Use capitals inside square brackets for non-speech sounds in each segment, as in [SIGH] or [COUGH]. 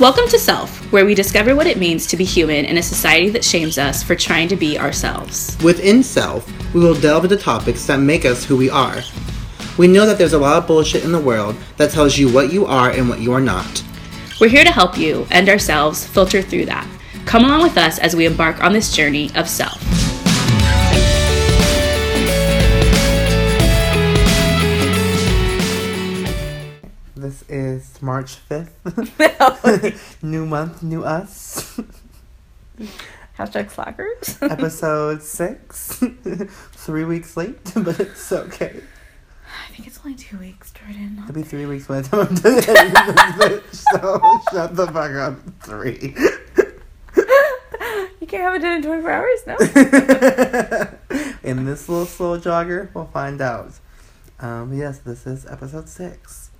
Welcome to Self, where we discover what it means to be human in a society that shames us for trying to be ourselves. Within Self, we will delve into topics that make us who we are. We know that there's a lot of bullshit in the world that tells you what you are and what you are not. We're here to help you and ourselves filter through that. Come along with us as we embark on this journey of self. March 5th. [LAUGHS] [LAUGHS] new month, new us. [LAUGHS] Hashtag slackers. Episode 6. three weeks late, but it's okay. I think it's only two weeks, Jordan. It'll be three weeks by the time I'm done editing this bitch, so shut the fuck up. Three. You can't have it done in 24 hours, no? In this little slow jogger, we'll find out. Um, yes, this is episode six.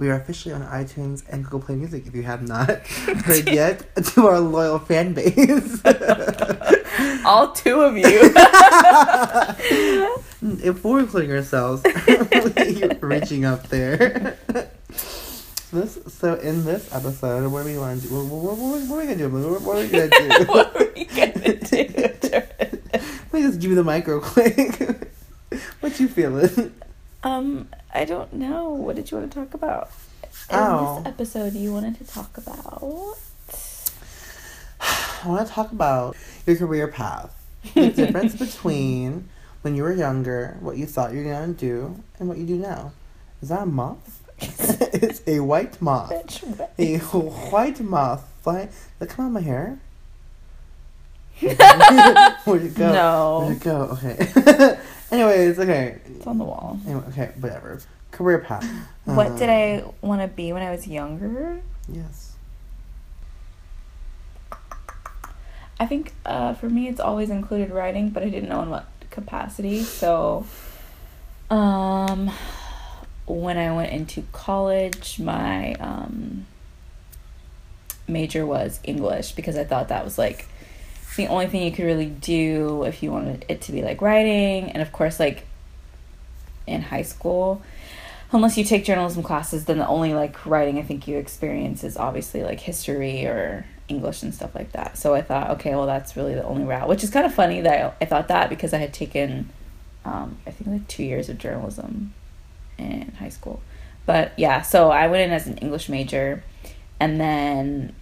We are officially on iTunes and Google Play Music if you have not [LAUGHS] heard yet to our loyal fan base. [LAUGHS] All two of you. [LAUGHS] if we're including ourselves, you're reaching up there. This, so in this episode, what do we want to do? What, what, what, what are we gonna do? What, what are we gonna do? what are we gonna do? Let me just give you the mic real quick. what you feeling? Um, I don't know. What did you want to talk about? In Oh. this episode, you wanted to talk about. [SIGHS] I want to talk about your career path. The [LAUGHS] difference between when you were younger, what you thought you were gonna do, and what you do now. Is that a moth? [LAUGHS] it's a white moth. A white moth flying. That come on, my hair? [LAUGHS] Where'd it go? No. Where'd it go? Okay. Anyways, okay. It's on the wall. Anyway, okay, whatever. Career path. What did Uh, I want to be when I was younger? Yes. I think uh, for me, it's always included writing, but I didn't know in what capacity. So, um, when I went into college, my um, major was English because I thought that was like the only thing you could really do if you wanted it to be like writing. And of course, like in high school, unless you take journalism classes, then the only like writing I think you experience is obviously like history or English and stuff like that. So I thought, okay, well, that's really the only route, which is kind of funny that I, I thought that because I had taken, um, I think like two years of journalism in high school. But yeah, so I went in as an English major, and then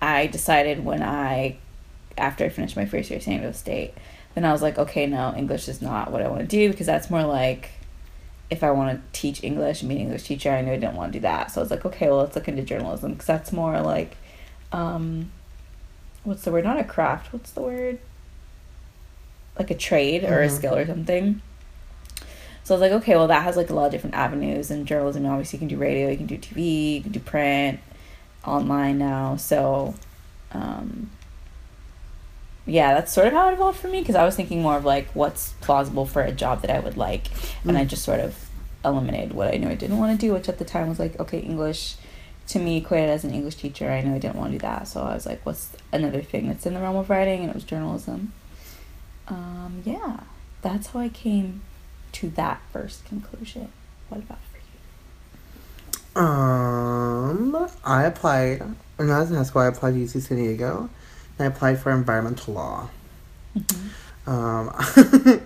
I decided when I, after I finished my first year at San Diego State, then I was like, okay, no, English is not what I want to do because that's more like if I want to teach English and be an English teacher, I knew I didn't want to do that. So I was like, okay, well, let's look into journalism because that's more like, um, what's the word? Not a craft. What's the word? Like a trade or a Mhm. skill or something. So I was like, okay, well, that has like a lot of different avenues. And journalism, obviously, you can do radio, you can do TV, you can do print, online now. So, um, yeah, that's sort of how it evolved for me because I was thinking more of like what's plausible for a job that I would like, and I just sort of eliminated what I knew I didn't want to do, which at the time was like okay, English to me equated as an English teacher. I knew I didn't want to do that, so I was like, what's another thing that's in the realm of writing, and it was journalism. Um, yeah, that's how I came to that first conclusion. What about for you? Um, I applied when I was in high school. I applied to UC San Diego, and I applied for environmental law. Um, [LAUGHS]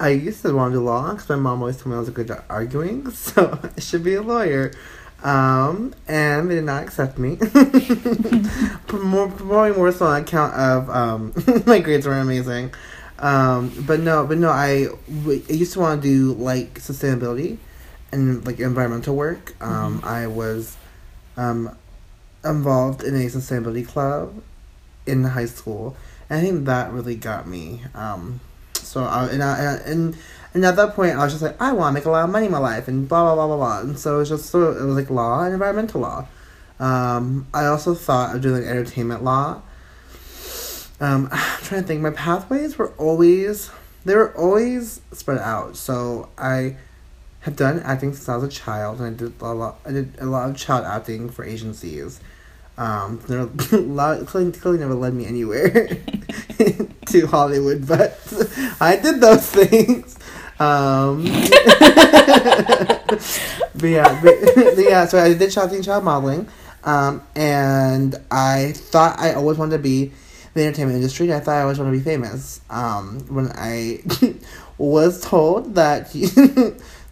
I used to want to do law because my mom always told me I was a good at arguing, [LAUGHS] so I should be a lawyer. Um, and they did not accept me. [LAUGHS] more, probably more so on account of um, my grades were amazing. Um, but no, but no, I, w- I used to want to do like sustainability and like environmental work. Um, I was um, involved in a sustainability club in high school, and I think that really got me. Um, so I and I and and at that point I was just like I want to make a lot of money in my life and blah blah blah blah blah. And so it was just it was like law and environmental law. Um, I also thought of doing entertainment law. Um, [SIGHS] I'm trying to think. My pathways were always they were always spread out. So I have done acting since I was a child, and I did a lot. I did a lot of child acting for agencies. Um, clearly, [LAUGHS] clearly never led me anywhere [LAUGHS] to Hollywood, but [LAUGHS] I did those things. Um, but yeah, but, yeah. So I did acting, child modeling. Um, and I thought I always wanted to be in the entertainment industry. I thought I always wanted to be famous. Um, when I was told that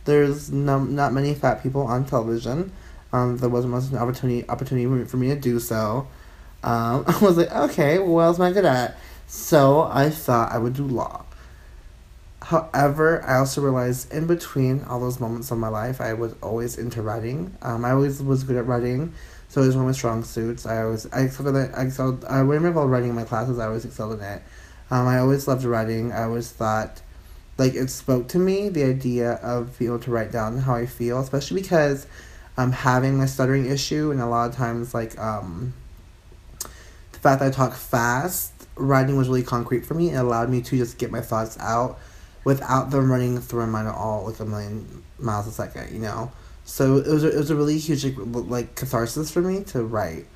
there's no, not many fat people on television, um, there wasn't much an opportunity opportunity for me to do so. Um, [LAUGHS] I was like, okay, what else am I good at? So I thought I would do law. However, I also realized in between all those moments of my life, I was always into writing. Um, I always was good at writing, so it was one of my strong suits. I always I excelled at I excelled. I I writing in my classes, I always excelled in it. Um, I always loved writing. I always thought, like it spoke to me the idea of being able to write down how I feel, especially because I'm having my stuttering issue, and a lot of times like um, the fact that I talk fast, writing was really concrete for me. It allowed me to just get my thoughts out without them running through my mind at all like a million miles a second, you know. So it was a, it was a really huge like, like catharsis for me to write.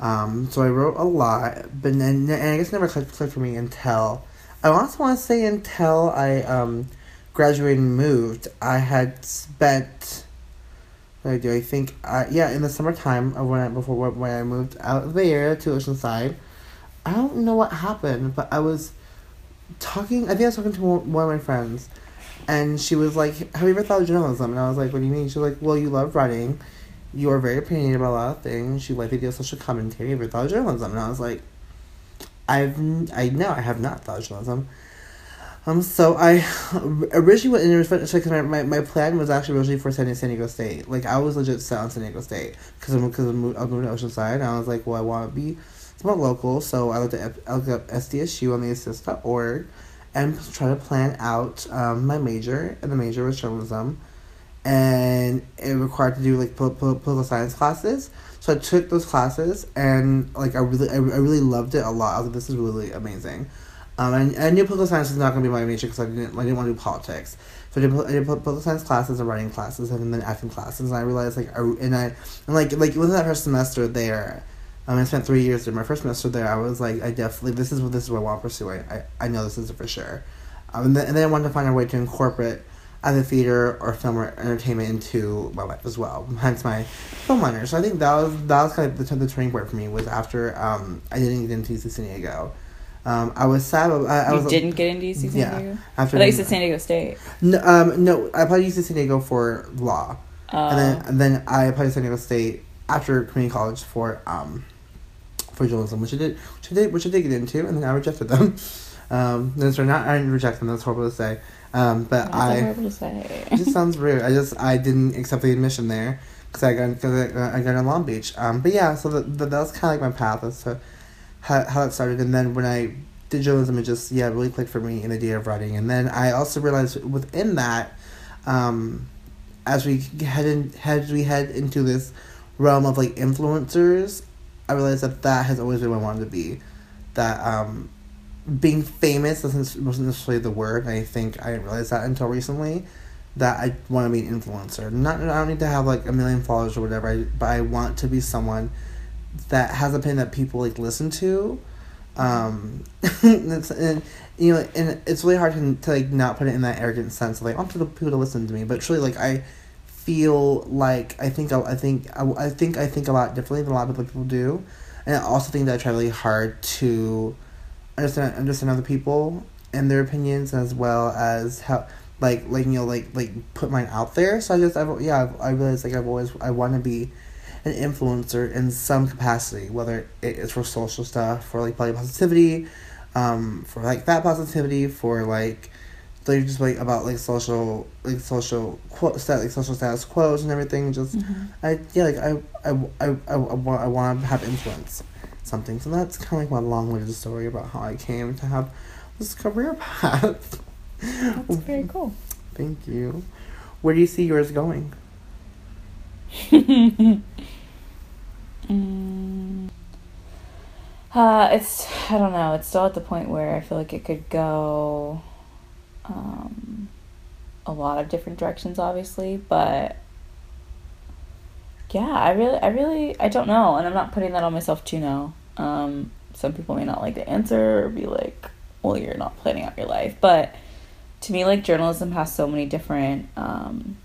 Um, so I wrote a lot, but then and I guess never clicked, clicked for me until I also want to say until I um, graduated and moved. I had spent. Did I do? I think uh, yeah in the summertime of when I, before when I moved out of the area to Oceanside. I don't know what happened, but I was talking. I think I was talking to one of my friends, and she was like, "Have you ever thought of journalism?" And I was like, "What do you mean?" She was like, "Well, you love writing. You are very opinionated about a lot of things. You like idea of social commentary. Have you ever thought of journalism?" And I was like, "I've I know I have not thought of journalism." Um, so I originally went in because my, my, my plan was actually originally for San, San Diego State. Like I was legit set on San Diego State because I'm because I'm, I'm moving to Oceanside. And I was like, well, I want to be somewhat local, so I looked at I looked up SDSU on the assist.org and try to plan out um, my major, and the major was journalism, and it required to do like political science classes. So I took those classes, and like I really, I, I really loved it a lot. I was like, this is really amazing. Um, and, I knew political science was not going to be my major because I didn't, I didn't want to do politics. So I did, I did political science classes and writing classes and then acting classes. And I realized like, I, and I, and like, like within that first semester there, um, I spent three years there. My first semester there, I was like, I definitely this is what this is what I want to pursue. I, I know this is for sure. Um, and, then, and then I wanted to find a way to incorporate either theater or film or entertainment into my life as well. Hence my film minor. So I think that was that was kind of the, the turning point for me was after um, I didn't get into San Diego. Um, I was sad. I, I you was, didn't get into UC San yeah, Diego. After I you said San Diego State. No, um, no. I applied to UC San Diego for law, Uh, and then and then I applied to San Diego State after community college for um, for journalism, which I did, which I did, which I did get into, and then I rejected them. [LAUGHS] Um, no, sorry, not I didn't reject them. That's horrible to say. Um, but that's I horrible to say. [LAUGHS] it just sounds rude. I just I didn't accept the admission there because I got because I, got- I got in Long Beach. Um, but yeah, so that that, that was kind of like my path as to how how it started, and then when I did journalism, it just yeah really clicked for me in the idea of writing, and then I also realized within that, um, as we head in as we head into this realm of like influencers, I realized that that has always been what I wanted to be, that um, being famous doesn't wasn't necessarily the word. I think I didn't realize that until recently. That I want to be an influencer. Not I don't need to have like a million followers or whatever. I, but I want to be someone that has a opinion that people like listen to. Um, [LAUGHS] it's, and you know, and it's really hard to, to like not put it in that arrogant sense of like I want people to listen to me, but truly like I feel like I think I think I, think I think a lot differently than a lot of people do, and I also think that I try really hard to understand understand other people and their opinions as well as how like like you know like like put mine out there. So I just I've, yeah I've, I realize like I've always I want to be an influencer in some capacity, whether it is for social stuff, for like body positivity, um, for like fat positivity, for like like just like about like social like social quote stat like social status quos and everything. Just I yeah like I I I I, I want I want to have influence something. So that's kind of like my long winded story about how I came to have this career path. That's very cool. Thank you. Where do you see yours going? [LAUGHS] Uh, it's I don't know. It's still at the point where I feel like it could go um, a lot of different directions, obviously, but yeah, I really, I really, I don't know, and I'm not putting that on myself too now. Um, some people may not like the answer or be like, "Well, you're not planning out your life," but to me, like journalism has so many different um,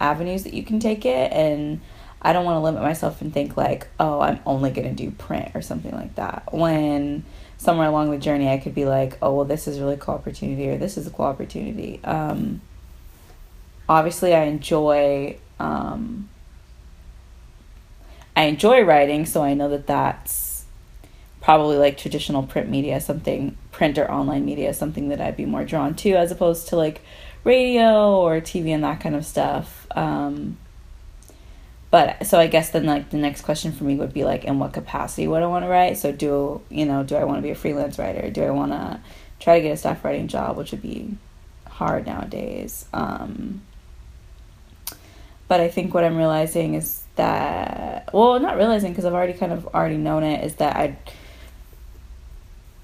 avenues that you can take it, and I don't want to limit myself and think like, oh, I'm only going to do print or something like that. When somewhere along the journey, I could be like, oh, well, this is really cool opportunity or this is a cool opportunity. Um, obviously, I enjoy. Um, I enjoy writing, so I know that that's probably like traditional print media, something print or online media, something that I'd be more drawn to as opposed to like radio or TV and that kind of stuff. Um, but so I guess then like the next question for me would be like, in what capacity would I want to write? So do you know, do I want to be a freelance writer? Do I want to try to get a staff writing job, which would be hard nowadays? Um, but I think what I'm realizing is that well, not realizing because I've already kind of already known it is that I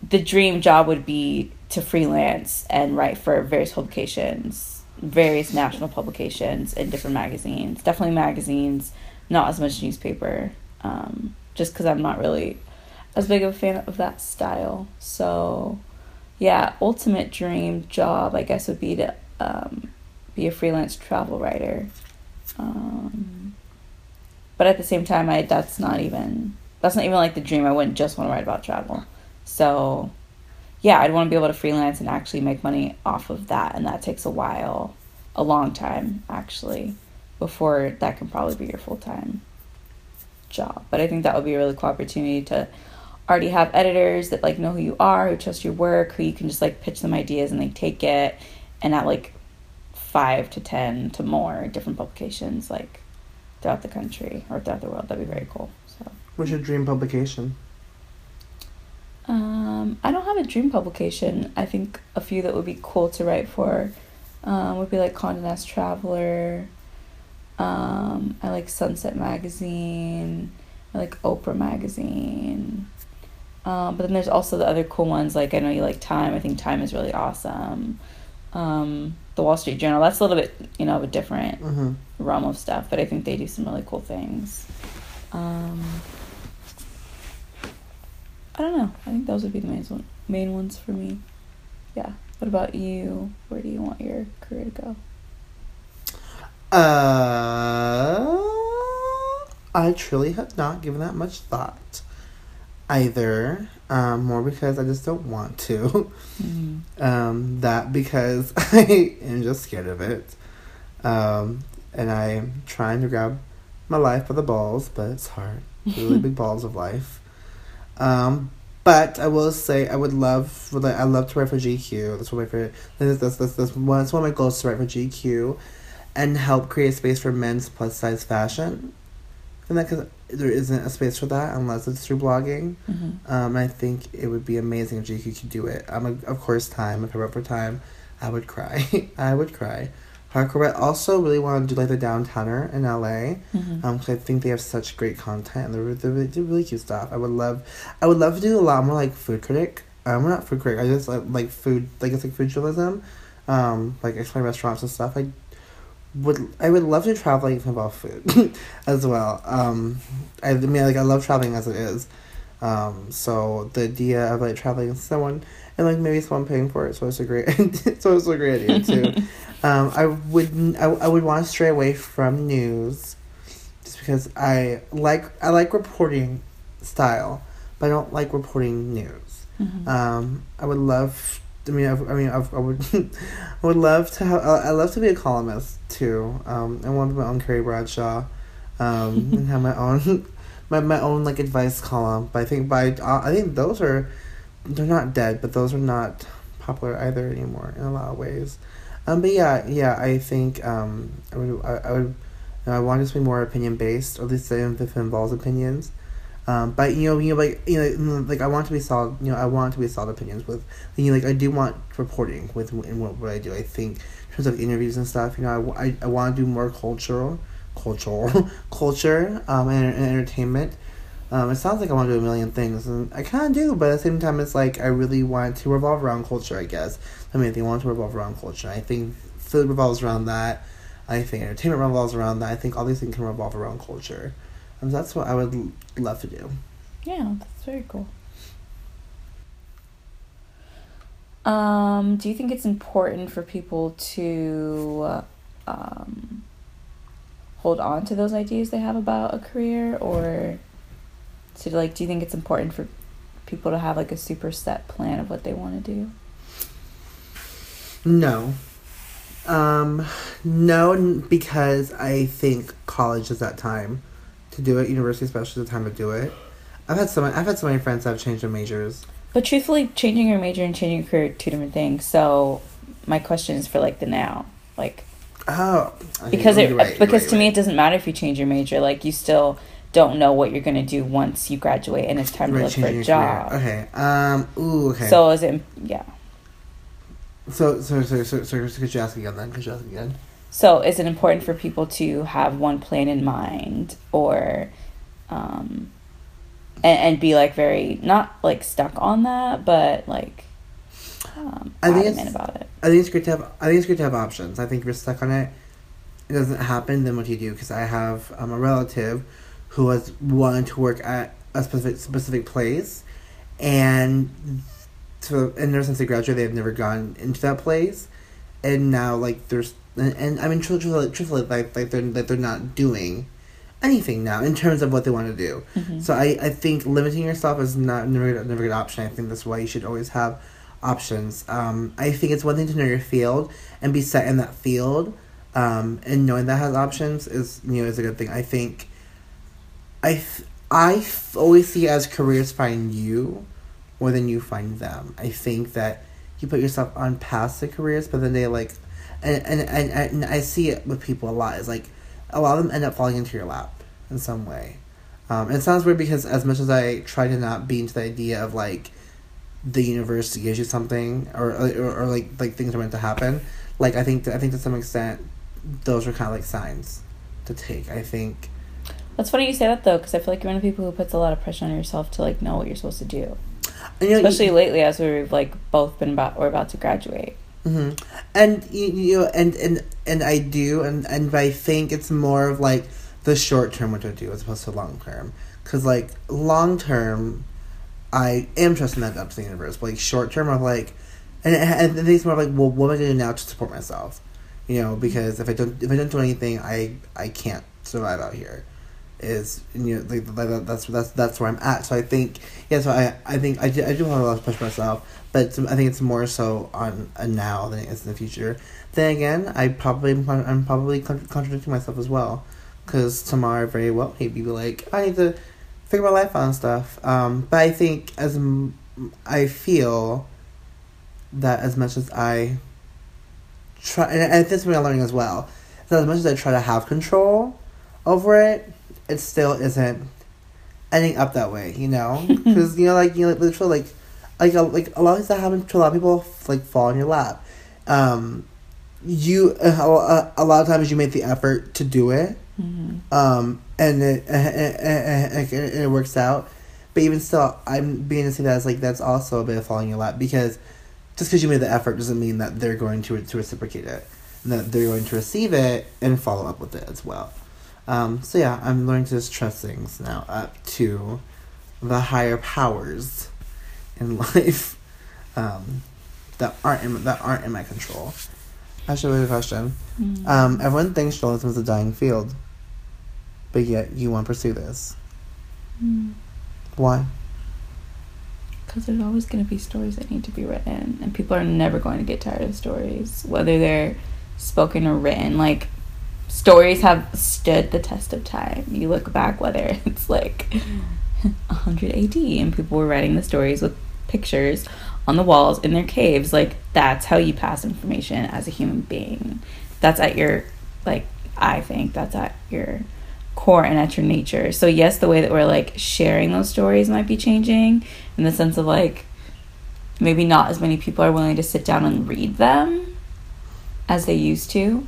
the dream job would be to freelance and write for various publications various national publications and different magazines. Definitely magazines, not as much newspaper, um, just because I'm not really as big of a fan of that style. So, yeah, ultimate dream job, I guess, would be to um, be a freelance travel writer. Um, but at the same time, I that's not even that's not even like the dream. I wouldn't just want to write about travel. So, yeah, I'd want to be able to freelance and actually make money off of that, and that takes a while, a long time actually, before that can probably be your full time job. But I think that would be a really cool opportunity to already have editors that like know who you are, who trust your work, who you can just like pitch them ideas and they take it, and at like five to ten to more different publications like throughout the country or throughout the world. That'd be very cool. So. What's your dream publication? Um, I don't have a dream publication. I think a few that would be cool to write for um, would be like Condé Nast Traveler. Um, I like Sunset Magazine. I like Oprah Magazine. Um, but then there's also the other cool ones. Like I know you like Time. I think Time is really awesome. Um, the Wall Street Journal. That's a little bit you know of a different Mm-hmm. realm of stuff, but I think they do some really cool things. Um, I don't know. I think those would be the main one, main ones for me. Yeah. What about you? Where do you want your career to go? Uh, I truly have not given that much thought either. Um, more because I just don't want to. Mm-hmm. Um, that because [LAUGHS] I am just scared of it. Um, and I'm trying to grab my life by the balls, but it's hard. Really [LAUGHS] big balls of life. Um, but I will say I would love, like, I love to write for GQ. That's one of my favorite. That's that's that's, that's one. It's one of my goals to write for GQ, and help create space for men's plus size fashion. And that because there isn't a space for that unless it's through blogging. Mm-hmm. Um, I think it would be amazing if GQ could do it. Um, of course, time. If I wrote for time, I would cry. [LAUGHS] I would cry. Hardcore. But I also really want to do like the downtowner in LA. Mm-hmm. Um, cause I think they have such great content and they're, they're, they do really cute stuff. I would love, I would love to do a lot more like food critic. Um, I'm not food critic. I just like, like food, like it's like food journalism, um, like exploring restaurants and stuff. I would, I would love to travel like about food [LAUGHS] as well. Um, I, I mean, like I love traveling as it is. Um, so the idea of like traveling with someone and like maybe someone paying for it, so it's a great, [LAUGHS] so it's a great idea too. [LAUGHS] Um, I would I, I would want to stray away from news, just because I like I like reporting style, but I don't like reporting news. Mm-hmm. Um, I would love. I mean, I, I mean, I, I would, [LAUGHS] I would love to have. I love to be a columnist too. Um, I want to be my own Carrie Bradshaw, um, and have my own, my my own like advice column. But I think by uh, I think those are, they're not dead, but those are not popular either anymore in a lot of ways. Um, but yeah, yeah, I think um, I would, I, I would, you know, I want it to be more opinion based, or at least if it involves opinions. Um, but you know, you know, like you know, like I want to be solid. You know, I want to be solid opinions with. You know, like I do want reporting with in what, what I do. I think in terms of interviews and stuff. You know, I, I, I want to do more cultural, cultural, [LAUGHS] culture, um, and, and entertainment. Um, it sounds like I want to do a million things, and I kind of do, but at the same time, it's like I really want to revolve around culture. I guess I mean, they want to revolve around culture. I think food revolves around that. I think entertainment revolves around that. I think all these things can revolve around culture. And that's what I would l- love to do. Yeah, that's very cool. Um, do you think it's important for people to um, hold on to those ideas they have about a career or so like do you think it's important for people to have like a super set plan of what they want to do No. Um, no, because I think college is that time to do it. University, especially, is the time to do it. I've had so many, I've had so many friends that have changed their majors. but truthfully changing your major and changing your career are two different things so my question is for like the now like Oh, because it right, because right, to me it doesn't matter if you change your major like you still don't know what you're going to do once you graduate and it's time right. to look for a job career. Okay. Um. Ooh. Okay. so is it yeah so so so so, so, could you ask again then? Could you ask again? So, is it important for people to have one plan in mind, or, um, and, and be like very not like stuck on that, but like, um, I think it's- about it. I think it's great to have. I think it's great to have options. I think if you're stuck on it, it doesn't happen. Then what do you do? Because I have um, a relative who was wanting to work at a specific specific place, and so and ever since they graduated, they've never gone into that place, and now like there's and, and I mean truthfully, truthfully like like they're like they're not doing anything now in terms of what they want to do. Mhm. So I, I think limiting yourself is not never never a good option. I think that's why you should always have options. Um, I think it's one thing to know your field and be set in that field, um, and knowing that has options is you know is a good thing. I think I th- I always see as careers find you more than you find them. I think that you put yourself on past the careers, but then they like, and and, and, and I see it with people a lot. Is like a lot of them end up falling into your lap in some way. Um, it sounds weird because as much as I try to not be into the idea of like the universe gives you something or or, or like like things are meant to happen, like I think I think to some extent those are kind of like signs to take. I think That's funny you say that though, because I feel like you're one of the people who puts a lot of pressure on yourself to like know what you're supposed to do. you know, Especially lately, as we've like both been about, we're about to graduate. hmm And you, you know, and and and I do, and and I think it's more of like the short term what to do as opposed to long term. Because like long term, I am trusting that up to the universe. But like short term, I'm like, and and I think it's more like, well, what am I going to do now to support myself? You know, because if I don't if I don't do anything, I I can't survive out here. Is you know like, like that's that's that's where I'm at. So I think yeah. So I I think I do, I do have a lot of push myself, but I think it's more so on a now than it is in the future. Then again, I probably I'm probably contradicting myself as well, because tomorrow very well maybe be like I need to figure my life out and stuff. Um, but I think as I feel that as much as I try, and, and this is what I'm learning as well, that as much as I try to have control over it, it still isn't ending up that way. You know, [LAUGHS] because you know, like you know, like, literally, like like a, like a lot of things that happen to a lot of people like fall in your lap. Um, you uh, a, a lot of times you make the effort to do it, Mm-hmm. um, and it, [LAUGHS] and it, it, it works out. But even still, I'm being to see that as like that's also a bit of falling in your lap because just because you made the effort doesn't mean that they're going to to reciprocate it, and that they're going to receive it and follow up with it as well. Um, so yeah, I'm learning to just trust things now up to the higher powers in [LAUGHS] life um, that aren't in, that aren't in my control. That's a really good question. Mm-hmm. Um, everyone thinks journalism is a dying field, but yet you want to pursue this. Why? Because there's always going to be stories that need to be written, and people are never going to get tired of stories, whether they're spoken or written. Like, stories have stood the test of time. You look back, whether [LAUGHS] it's like 100 AD, and people were writing the stories with pictures on the walls in their caves. Like, that's how you pass information as a human being. That's at your, like, I think that's at your core and at your nature. So yes, the way that we're like sharing those stories might be changing in the sense of like maybe not as many people are willing to sit down and read them as they used to.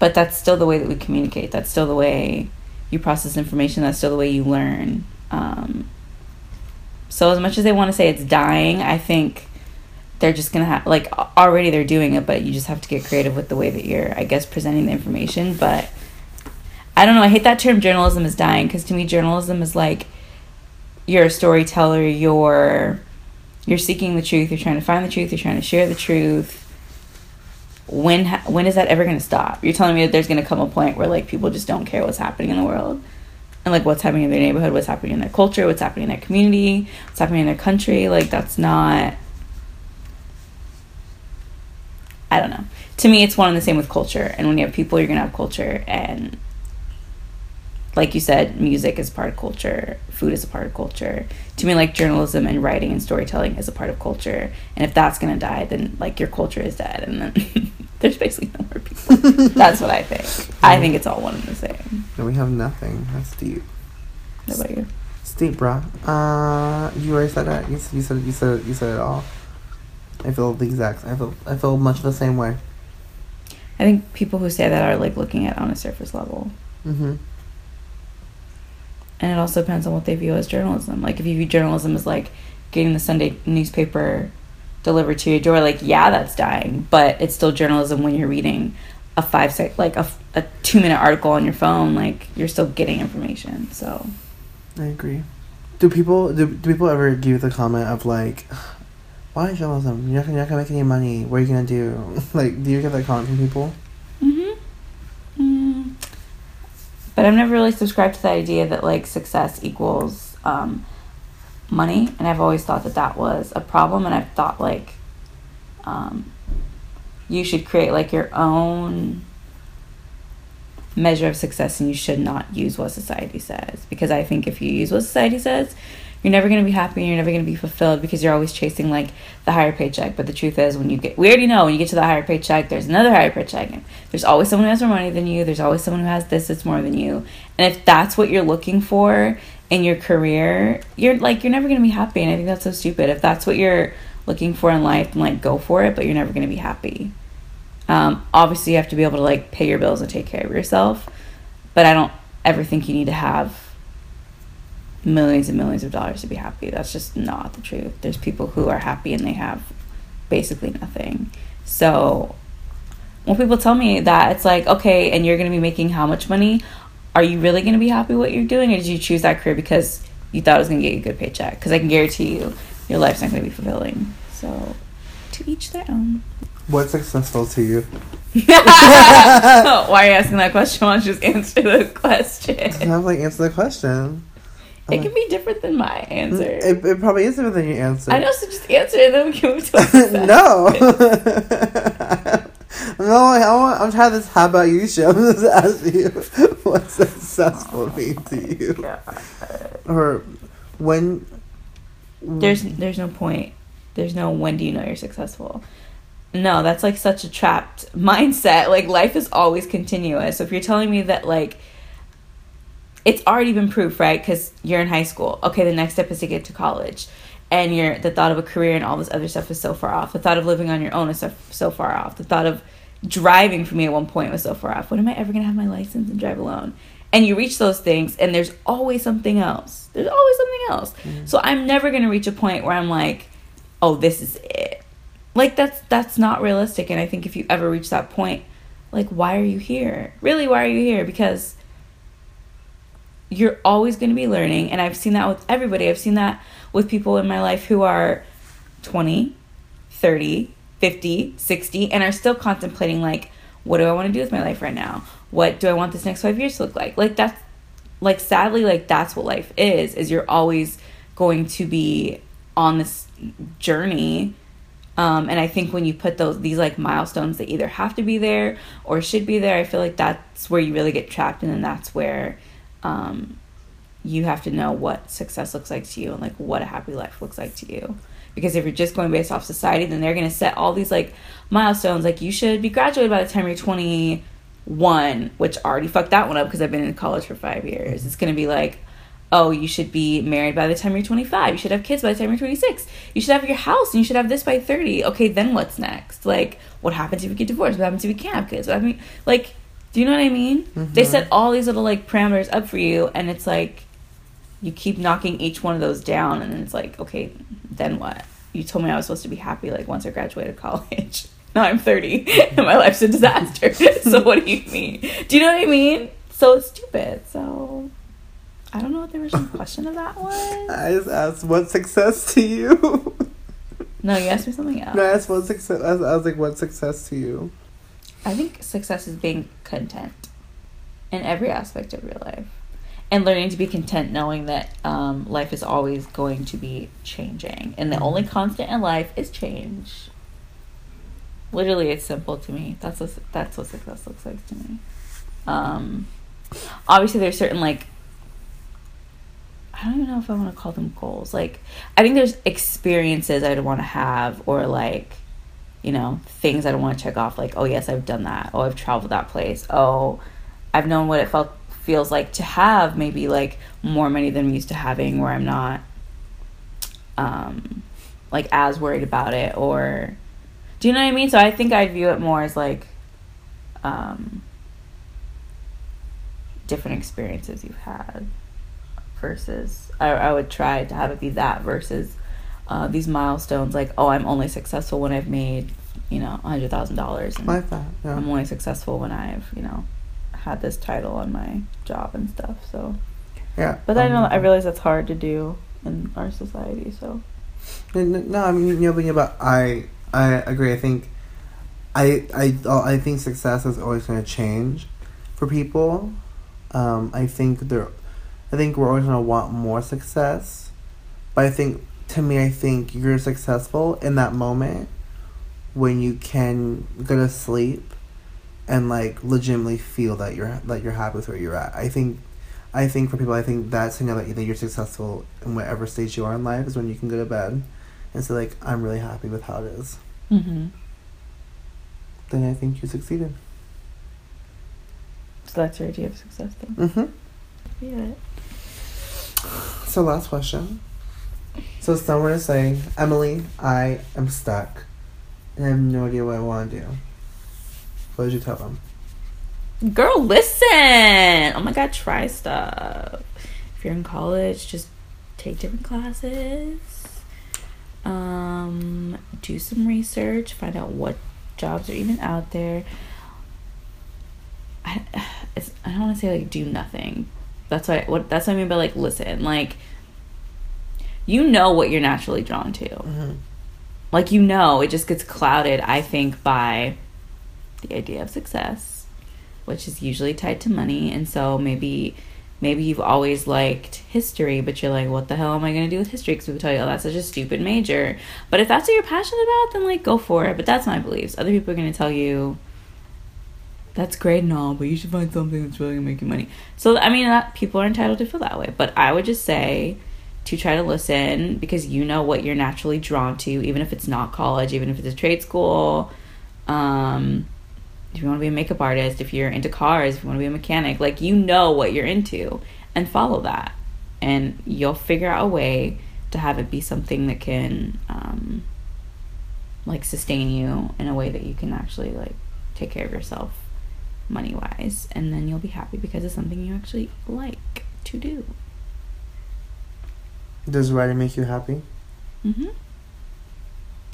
But that's still the way that we communicate. That's still the way you process information. That's still the way you learn. Um, so as much as they want to say it's dying, I think they're just gonna have like already they're doing it, but you just have to get creative with the way that you're, I guess, presenting the information. But I don't know. I hate that term journalism is dying because to me, journalism is like you're a storyteller. You're you're seeking the truth. You're trying to find the truth. You're trying to share the truth. When ha- when is that ever going to stop? You're telling me that there's going to come a point where like people just don't care what's happening in the world and like what's happening in their neighborhood, what's happening in their culture, what's happening in their community, what's happening in their country. Like that's not I don't know. To me it's one and the same with culture. And when you have people you're going to have culture and like you said, music is part of culture, food is a part of culture. To me, like journalism and writing and storytelling is a part of culture. And if that's gonna die, then like your culture is dead, and then [LAUGHS] there's basically no more people. that's what I think. I think it's all one and the same. And we have nothing. That's deep. What about you? It's deep, bruh. Uh, you already said that. You, s- you said you said you said it all. I feel the exact. I feel I feel much the same way. I think people who say that are like looking at it on a surface level. Mm-hmm. And it also depends on what they view as journalism. Like if you view journalism as like getting the Sunday newspaper delivered to your door, like yeah, that's dying, but it's still journalism when you're reading a five sec like a two minute article on your phone. Like you're still getting information. So I agree. Do people do, do people ever give you the comment of like, why journalism? You're not, gonna- you're not gonna make any money. What are you gonna do? [LAUGHS] like, do you get that comment from people? Mm-hmm. Mm. But I've never really subscribed to the idea that like success equals um, money, and I've always thought that that was a problem. And I've thought like um, you should create like your own measure of success, and you should not use what society says. Because I think if you use what society says, you're never going to be happy and you're never going to be fulfilled because you're always chasing like the higher paycheck but the truth is when you get we already know when you get to the higher paycheck there's another higher paycheck and there's always someone who has more money than you there's always someone who has this that's more than you and if that's what you're looking for in your career you're like you're never to be happy and i think that's so stupid if that's what you're looking for in life then like go for it but you're never to be happy um, obviously you have to be able to like pay your bills and take care of yourself but i don't ever think you need to have millions and millions of dollars to be happy. That's just not the truth. There's people who are happy and they have basically nothing. So when people tell me that, it's like, okay, and you're to be making how much money? Are you really going to be happy with what you're doing? Or did you choose that career because you thought it was going to get you a good paycheck? Because I can guarantee you, your life's not going to be fulfilling. So to each their own. What's successful to you? [LAUGHS] Why are you asking that question? Why don't you just answer the question? [LAUGHS] Have like answer the question. It can be different than my answer. Mm, it, it probably is different than your answer. I know, so just answer it, then we can move to [LAUGHS] no. No, I want, I'm trying to this how about you show. [LAUGHS] I'm just asking you what's successful mean to you. Or when There's there's no point. There's no when do you know you're successful. No, that's like such a trapped [LAUGHS] mindset. Like life is always continuous. So if you're telling me that like it's already been proof, right? Because you're in high school. Okay, the next step is to get to college, and you're the thought of a career and all this other stuff is so far off. The thought of living on your own is so, so far off. The thought of driving for me at one point was so far off. When am I ever gonna have my license and drive alone? And you reach those things, and there's always something else. There's always something else. So I'm never gonna reach a point where I'm like, oh, this is it. Like that's that's not realistic. And I think if you ever reach that point, like why are you here? Really, why are you here? Because you're always going to be learning and i've seen that with everybody i've seen that with people in my life who are 20 30 50 60 and are still contemplating like what do i want to do with my life right now? What do i want this next five years to look like? Like that's like sadly like that's what life is is you're always going to be on this journey. Um, and I think when you put those these like milestones that either have to be there or should be there, I feel like that's where you really get trapped, and then that's where um, you have to know what success looks like to you and like what a happy life looks like to you. Because if you're just going based off society, then they're gonna set all these like milestones. Like you should be graduated by the time you're 21, which already fucked that one up because I've been in college for five years. It's gonna be like oh, you should be married by the time you're 25. You should have kids by the time you're 26. You should have your house and you should have this by 30. Okay, then what's next? Like, what happens if you get divorced? What happens if you can't have kids? What I mean, like, do you know what I mean? They mm-hmm. set all these little like parameters up for you, and it's like you keep knocking each one of those down, and it's like, okay, then what? You told me I was supposed to be happy like once I graduated [LAUGHS] college. now I'm 30 and my life's a disaster. [LAUGHS] so what do you mean? Do you know what I mean? So it's stupid. So I don't know what the original question of that was. [LAUGHS] I just asked what success to you. No, you asked me something else. no, I asked what success. I was, I was like, what success to you? I think success is being content in every aspect of your life. And learning to be content knowing that um, life is always going to be changing. And the only constant in life is change. Literally, it's simple to me. That's what, that's what success looks like to me. Um, obviously, there's certain, like, I don't even know if I want to call them goals. Like, I think there's experiences I'd want to have, or like, you know, things I'd want to check off. Like, oh yes, I've done that. Oh, I've traveled that place. Oh, I've known what it felt feels like to have maybe like more money than I'm used to having, where I'm not, um, like as worried about it. Or, do you know what I mean? So I think I'd view it more as like, um, different experiences you've had versus I, I would try to have it be that versus uh, these milestones like oh i'm only successful when i've made you know a hundred thousand dollars Like that. Yeah. i'm only successful when i've you know had this title on my job and stuff so yeah. but i know um, i realize that's hard to do in our society so No, no, I mean, you know, but, yeah, but I, I agree. I think, I, I, I think success is always going to change for people. Um, I think they're, I think we're always going to want more success, but I think to me, I think you're successful in that moment when you can go to sleep and like legitimately feel that you're that you're happy with where you're at. I think I think for people I think that's know that, that you're successful in whatever stage you are in life is when you can go to bed and say like I'm really happy with how it is. mm-hmm. Then I think you succeeded. so that's your idea of success then Mm-hmm. yeah So last question. So someone is saying, Emily, I am stuck and I have no idea what I want to do. What would you tell them? Girl, listen. Oh my god, try stuff. If you're in college, just take different classes. Um, do some research, find out what jobs are even out there. I, [SIGHS] it's, I don't want to say like do nothing. That's what I, what that's what I mean by like listen. Like you know what you're naturally drawn to Mm-hmm. like you know it just gets clouded i think by the idea of success which is usually tied to money. And so maybe maybe you've always liked history but you're like what the hell am i going to do with history? Because people tell you oh that's such a stupid major. But if that's what you're passionate about then like go for it. But that's my beliefs. Other people are going to tell you that's great and all but you should find something that's really going to make you money. So i mean that people are entitled to feel that way. But i would just say to try to listen because you know what you're naturally drawn to, even if it's not college, even if it's a trade school. Um, if you want to be a makeup artist, if you're into cars, if you want to be a mechanic, like you know what you're into and follow that. And you'll figure out a way to have it be something that can um, like sustain you in a way that you can actually like take care of yourself money wise. And then you'll be happy because it's something you actually like to do. Does writing make you happy? Mm-hmm.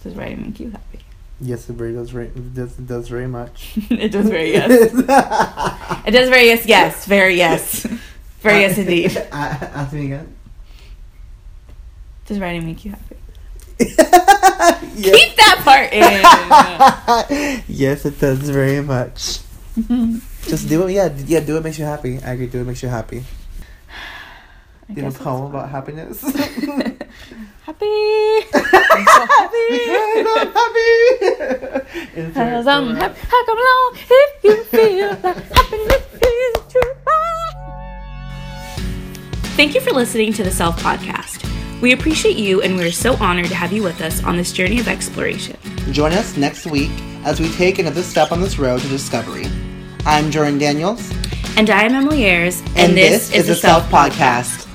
Does writing make you happy? Yes, it very does. Very, it does, it does very much. [LAUGHS] it does very yes. [LAUGHS] it does very yes. Yes, very yes. Very yes indeed. Ask me again. Does writing make you happy? [LAUGHS] yes. Keep that part in. yes, it does very much. Just do it. Yeah, yeah. Do it makes you happy. I agree. Do it makes you happy. [SIGHS] I Do you a poem about happiness? Fine. happy. I'm happy. Cause I'm happy. How come along if you feel that happiness is true? Thank you for listening to the Self Podcast. We appreciate you and we're so honored to have you with us on this journey of exploration. Join us next week as we take another step on this road to discovery. I'm Jordan Daniels, And I am Emily Ayers, and, this, is the Self Podcast.